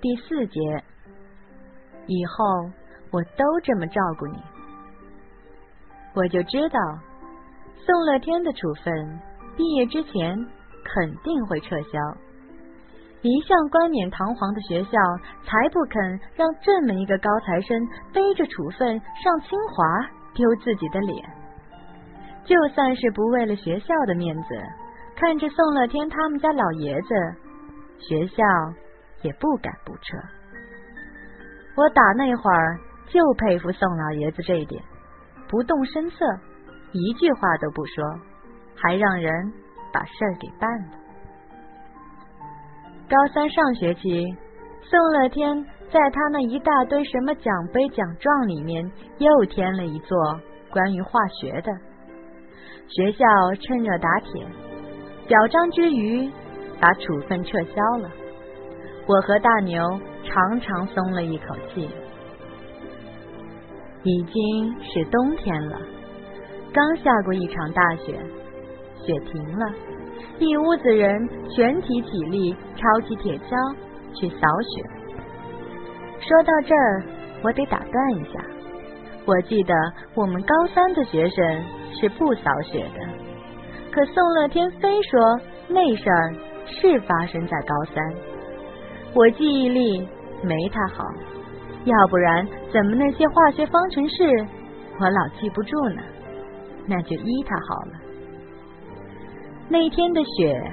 第四节，以后我都这么照顾你，我就知道宋乐天的处分毕业之前肯定会撤销。一向冠冕堂皇的学校，才不肯让这么一个高材生背着处分上清华，丢自己的脸。就算是不为了学校的面子，看着宋乐天他们家老爷子，学校也不敢不撤。我打那会儿就佩服宋老爷子这一点，不动声色，一句话都不说，还让人把事儿给办了。高三上学期，宋乐天在他那一大堆什么奖杯奖状里面又添了一座关于化学的。学校趁热打铁，表彰之余把处分撤销了。我和大牛长长松了一口气。已经是冬天了，刚下过一场大雪，雪停了。一屋子人全体起立，抄起铁锹去扫雪。说到这儿，我得打断一下。我记得我们高三的学生是不扫雪的，可宋乐天非说那事儿是发生在高三。我记忆力没他好，要不然怎么那些化学方程式我老记不住呢？那就依他好了。那天的雪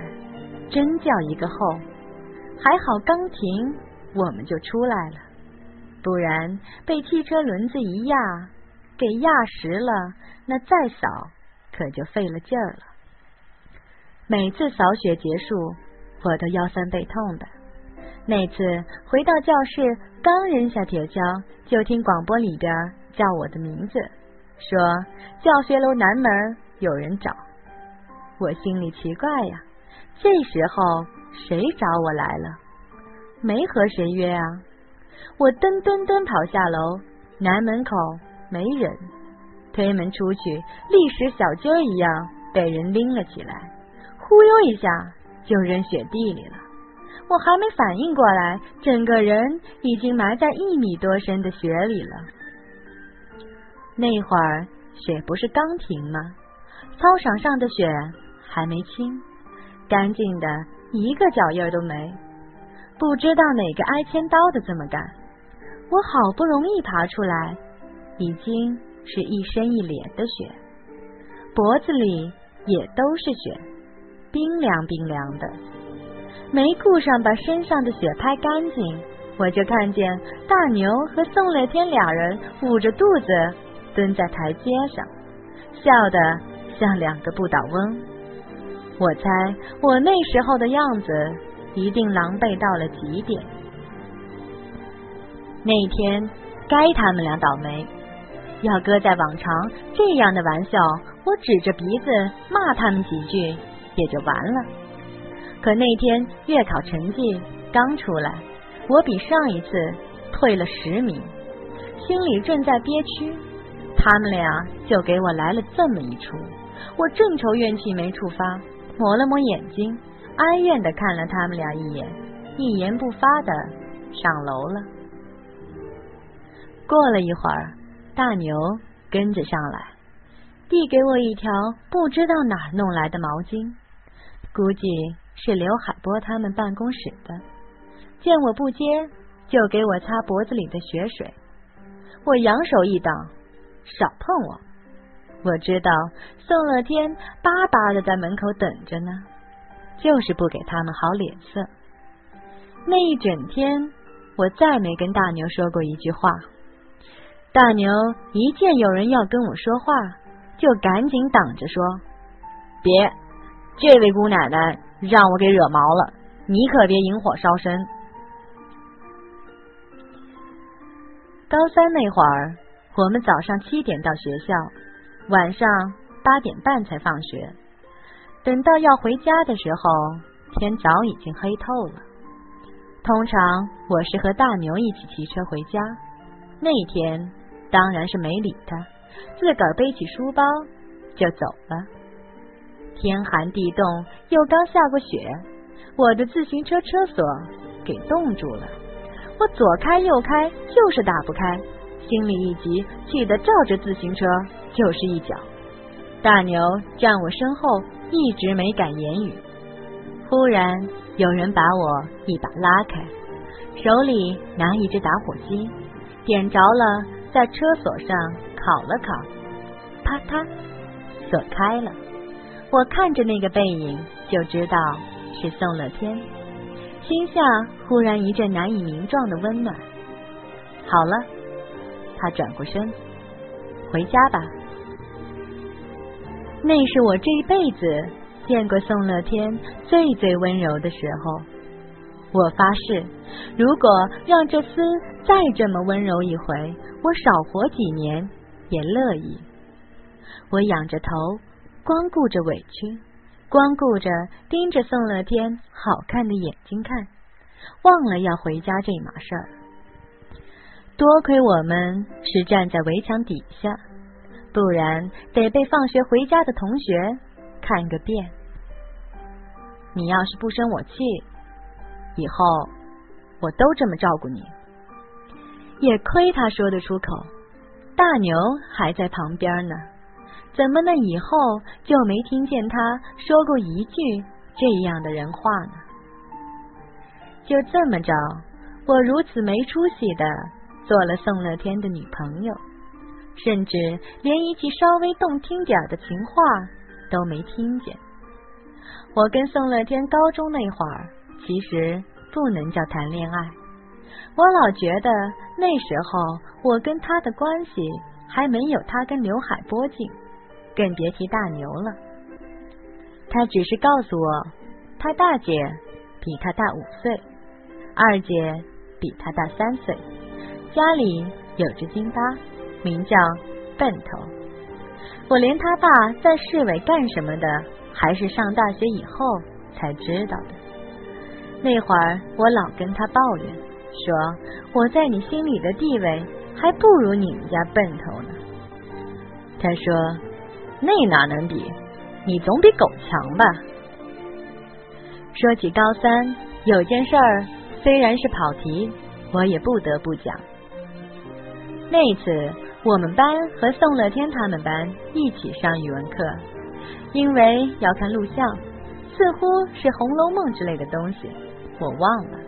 真叫一个厚，还好刚停，我们就出来了，不然被汽车轮子一压，给压实了，那再扫可就费了劲儿了。每次扫雪结束，我都腰酸背痛的。那次回到教室，刚扔下铁锹，就听广播里边叫我的名字，说教学楼南门有人找。我心里奇怪呀，这时候谁找我来了？没和谁约啊！我噔噔噔跑下楼，南门口没人，推门出去，立时小鸡儿一样被人拎了起来，忽悠一下就扔雪地里了。我还没反应过来，整个人已经埋在一米多深的雪里了。那会儿雪不是刚停吗？操场上的雪。还没清，干净的一个脚印都没。不知道哪个挨千刀的这么干。我好不容易爬出来，已经是一身一脸的雪，脖子里也都是雪，冰凉冰凉的。没顾上把身上的雪拍干净，我就看见大牛和宋乐天俩人捂着肚子蹲在台阶上，笑得像两个不倒翁。我猜我那时候的样子一定狼狈到了极点。那天该他们俩倒霉，要搁在往常这样的玩笑，我指着鼻子骂他们几句也就完了。可那天月考成绩刚出来，我比上一次退了十名，心里正在憋屈，他们俩就给我来了这么一出，我正愁怨气没处发。抹了抹眼睛，哀怨的看了他们俩一眼，一言不发的上楼了。过了一会儿，大牛跟着上来，递给我一条不知道哪弄来的毛巾，估计是刘海波他们办公室的。见我不接，就给我擦脖子里的血水。我扬手一挡，少碰我。我知道宋乐天巴巴的在门口等着呢，就是不给他们好脸色。那一整天，我再没跟大牛说过一句话。大牛一见有人要跟我说话，就赶紧挡着说：“别，这位姑奶奶让我给惹毛了，你可别引火烧身。”高三那会儿，我们早上七点到学校。晚上八点半才放学，等到要回家的时候，天早已经黑透了。通常我是和大牛一起骑车回家，那天当然是没理他，自个儿背起书包就走了。天寒地冻，又刚下过雪，我的自行车车锁给冻住了。我左开右开，就是打不开，心里一急，气得照着自行车就是一脚。大牛站我身后，一直没敢言语。忽然有人把我一把拉开，手里拿一只打火机，点着了，在车锁上烤了烤，啪嗒，锁开了。我看着那个背影，就知道是宋乐天，心下忽然一阵难以名状的温暖。好了，他转过身，回家吧。那是我这一辈子见过宋乐天最最温柔的时候。我发誓，如果让这厮再这么温柔一回，我少活几年也乐意。我仰着头。光顾着委屈，光顾着盯着宋乐天好看的眼睛看，忘了要回家这码事儿。多亏我们是站在围墙底下，不然得被放学回家的同学看个遍。你要是不生我气，以后我都这么照顾你。也亏他说得出口，大牛还在旁边呢。怎么那？以后就没听见他说过一句这样的人话呢？就这么着，我如此没出息的做了宋乐天的女朋友，甚至连一句稍微动听点的情话都没听见。我跟宋乐天高中那会儿，其实不能叫谈恋爱，我老觉得那时候我跟他的关系还没有他跟刘海波近。更别提大牛了。他只是告诉我，他大姐比他大五岁，二姐比他大三岁，家里有只金巴，名叫笨头。我连他爸在市委干什么的，还是上大学以后才知道的。那会儿我老跟他抱怨，说我在你心里的地位还不如你们家笨头呢。他说。那哪能比？你总比狗强吧？说起高三，有件事儿，虽然是跑题，我也不得不讲。那次我们班和宋乐天他们班一起上语文课，因为要看录像，似乎是《红楼梦》之类的东西，我忘了。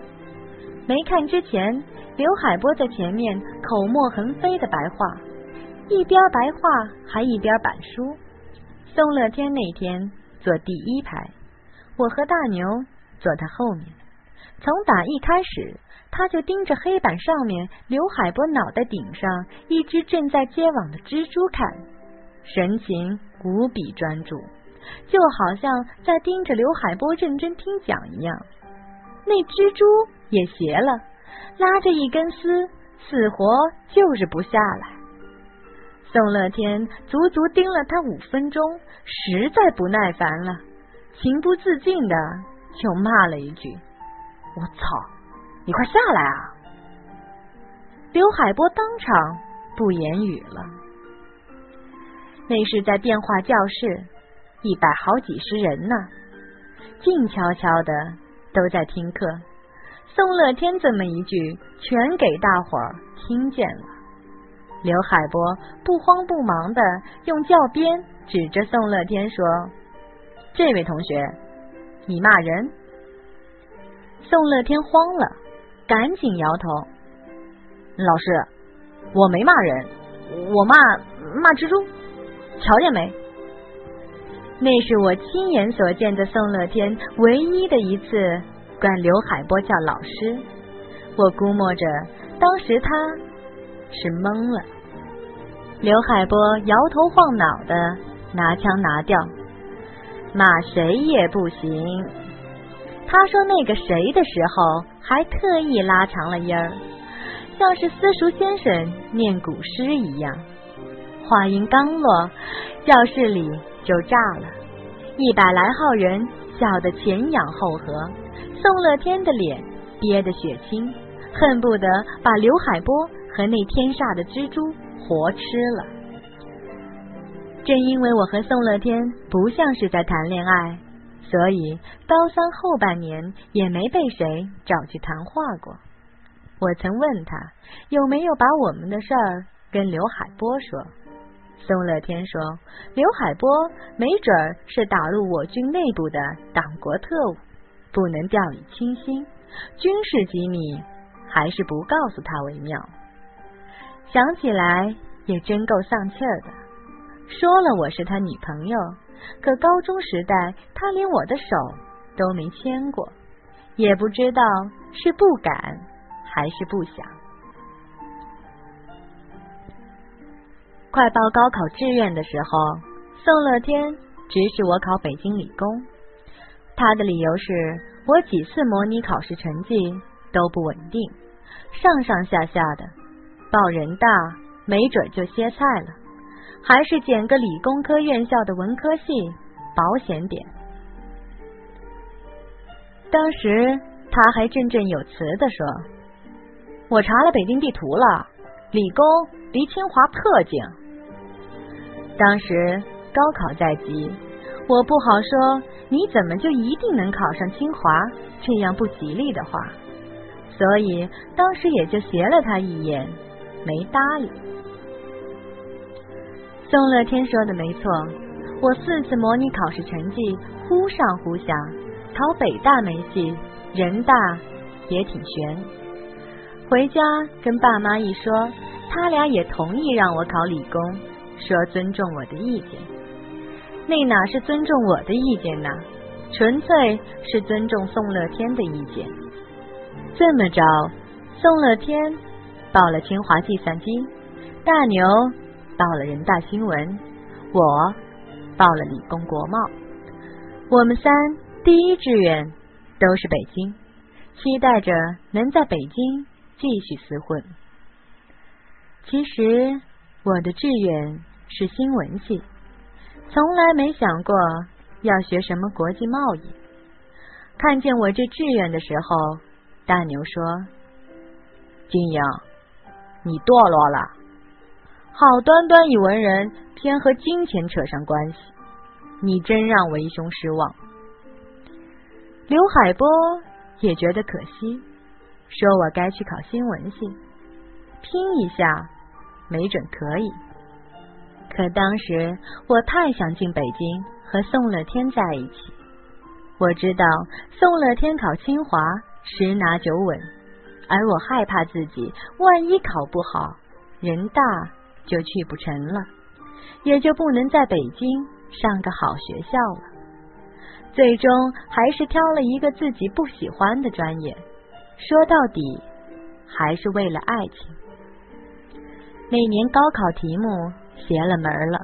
没看之前，刘海波在前面口沫横飞的白话，一边白话还一边板书。宋乐天那天坐第一排，我和大牛坐他后面。从打一开始，他就盯着黑板上面刘海波脑袋顶上一只正在接网的蜘蛛看，神情无比专注，就好像在盯着刘海波认真听讲一样。那蜘蛛也邪了，拉着一根丝，死活就是不下来。宋乐天足足盯了他五分钟，实在不耐烦了，情不自禁的就骂了一句：“我操，你快下来啊！”刘海波当场不言语了。那是在电话教室，一百好几十人呢，静悄悄的都在听课。宋乐天这么一句，全给大伙儿听见了。刘海波不慌不忙的用教鞭指着宋乐天说：“这位同学，你骂人。”宋乐天慌了，赶紧摇头：“老师，我没骂人，我骂骂蜘蛛，瞧见没？”那是我亲眼所见的宋乐天唯一的一次管刘海波叫老师。我估摸着，当时他是懵了。刘海波摇头晃脑的拿腔拿调，骂谁也不行。他说那个谁的时候，还特意拉长了音儿，像是私塾先生念古诗一样。话音刚落，教室里就炸了，一百来号人笑得前仰后合，宋乐天的脸憋得血青，恨不得把刘海波和那天煞的蜘蛛。活吃了，正因为我和宋乐天不像是在谈恋爱，所以高三后半年也没被谁找去谈话过。我曾问他有没有把我们的事儿跟刘海波说。宋乐天说：“刘海波没准儿是打入我军内部的党国特务，不能掉以轻心。军事机密还是不告诉他为妙。”想起来也真够丧气儿的。说了我是他女朋友，可高中时代他连我的手都没牵过，也不知道是不敢还是不想。快报高考志愿的时候，宋乐天指使我考北京理工。他的理由是我几次模拟考试成绩都不稳定，上上下下的报人大没准就歇菜了，还是捡个理工科院校的文科系保险点。当时他还振振有词的说：“我查了北京地图了，理工离清华特近。”当时高考在即，我不好说你怎么就一定能考上清华这样不吉利的话，所以当时也就斜了他一眼，没搭理。宋乐天说的没错，我四次模拟考试成绩忽上忽下，考北大没戏，人大也挺悬。回家跟爸妈一说，他俩也同意让我考理工。说尊重我的意见，那哪是尊重我的意见呢？纯粹是尊重宋乐天的意见。这么着，宋乐天报了清华计算机，大牛报了人大新闻，我报了理工国贸。我们三第一志愿都是北京，期待着能在北京继续厮混。其实我的志愿。是新闻系，从来没想过要学什么国际贸易。看见我这志愿的时候，大牛说：“金英，你堕落了，好端端一文人，偏和金钱扯上关系，你真让为兄失望。”刘海波也觉得可惜，说我该去考新闻系，拼一下，没准可以。可当时我太想进北京和宋乐天在一起，我知道宋乐天考清华十拿九稳，而我害怕自己万一考不好，人大就去不成了，也就不能在北京上个好学校了。最终还是挑了一个自己不喜欢的专业，说到底还是为了爱情。那年高考题目。邪了门了，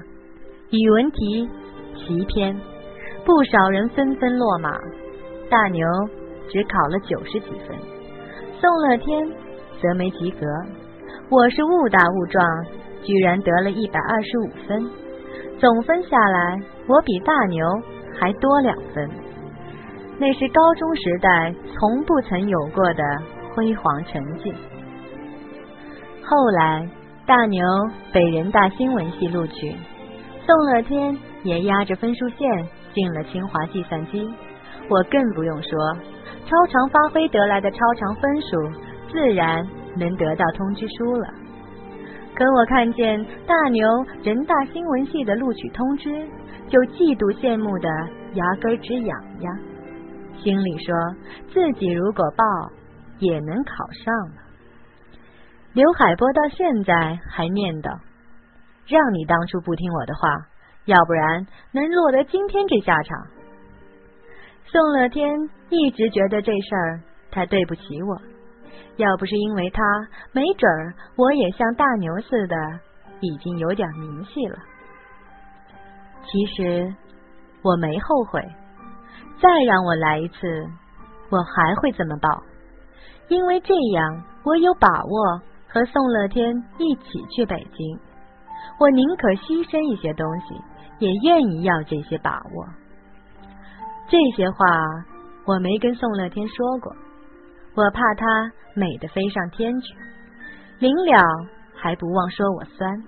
语文题奇篇，不少人纷纷落马。大牛只考了九十几分，宋乐天则没及格。我是误打误撞，居然得了一百二十五分，总分下来我比大牛还多两分。那是高中时代从不曾有过的辉煌成绩。后来。大牛被人大新闻系录取，宋乐天也压着分数线进了清华计算机。我更不用说，超常发挥得来的超常分数，自然能得到通知书了。可我看见大牛人大新闻系的录取通知，就嫉妒羡慕的牙根直痒痒，心里说自己如果报，也能考上了。刘海波到现在还念叨：“让你当初不听我的话，要不然能落得今天这下场。”宋乐天一直觉得这事儿他对不起我，要不是因为他，没准儿我也像大牛似的，已经有点名气了。其实我没后悔，再让我来一次，我还会这么报，因为这样我有把握。和宋乐天一起去北京，我宁可牺牲一些东西，也愿意要这些把握。这些话我没跟宋乐天说过，我怕她美得飞上天去，临了还不忘说我酸。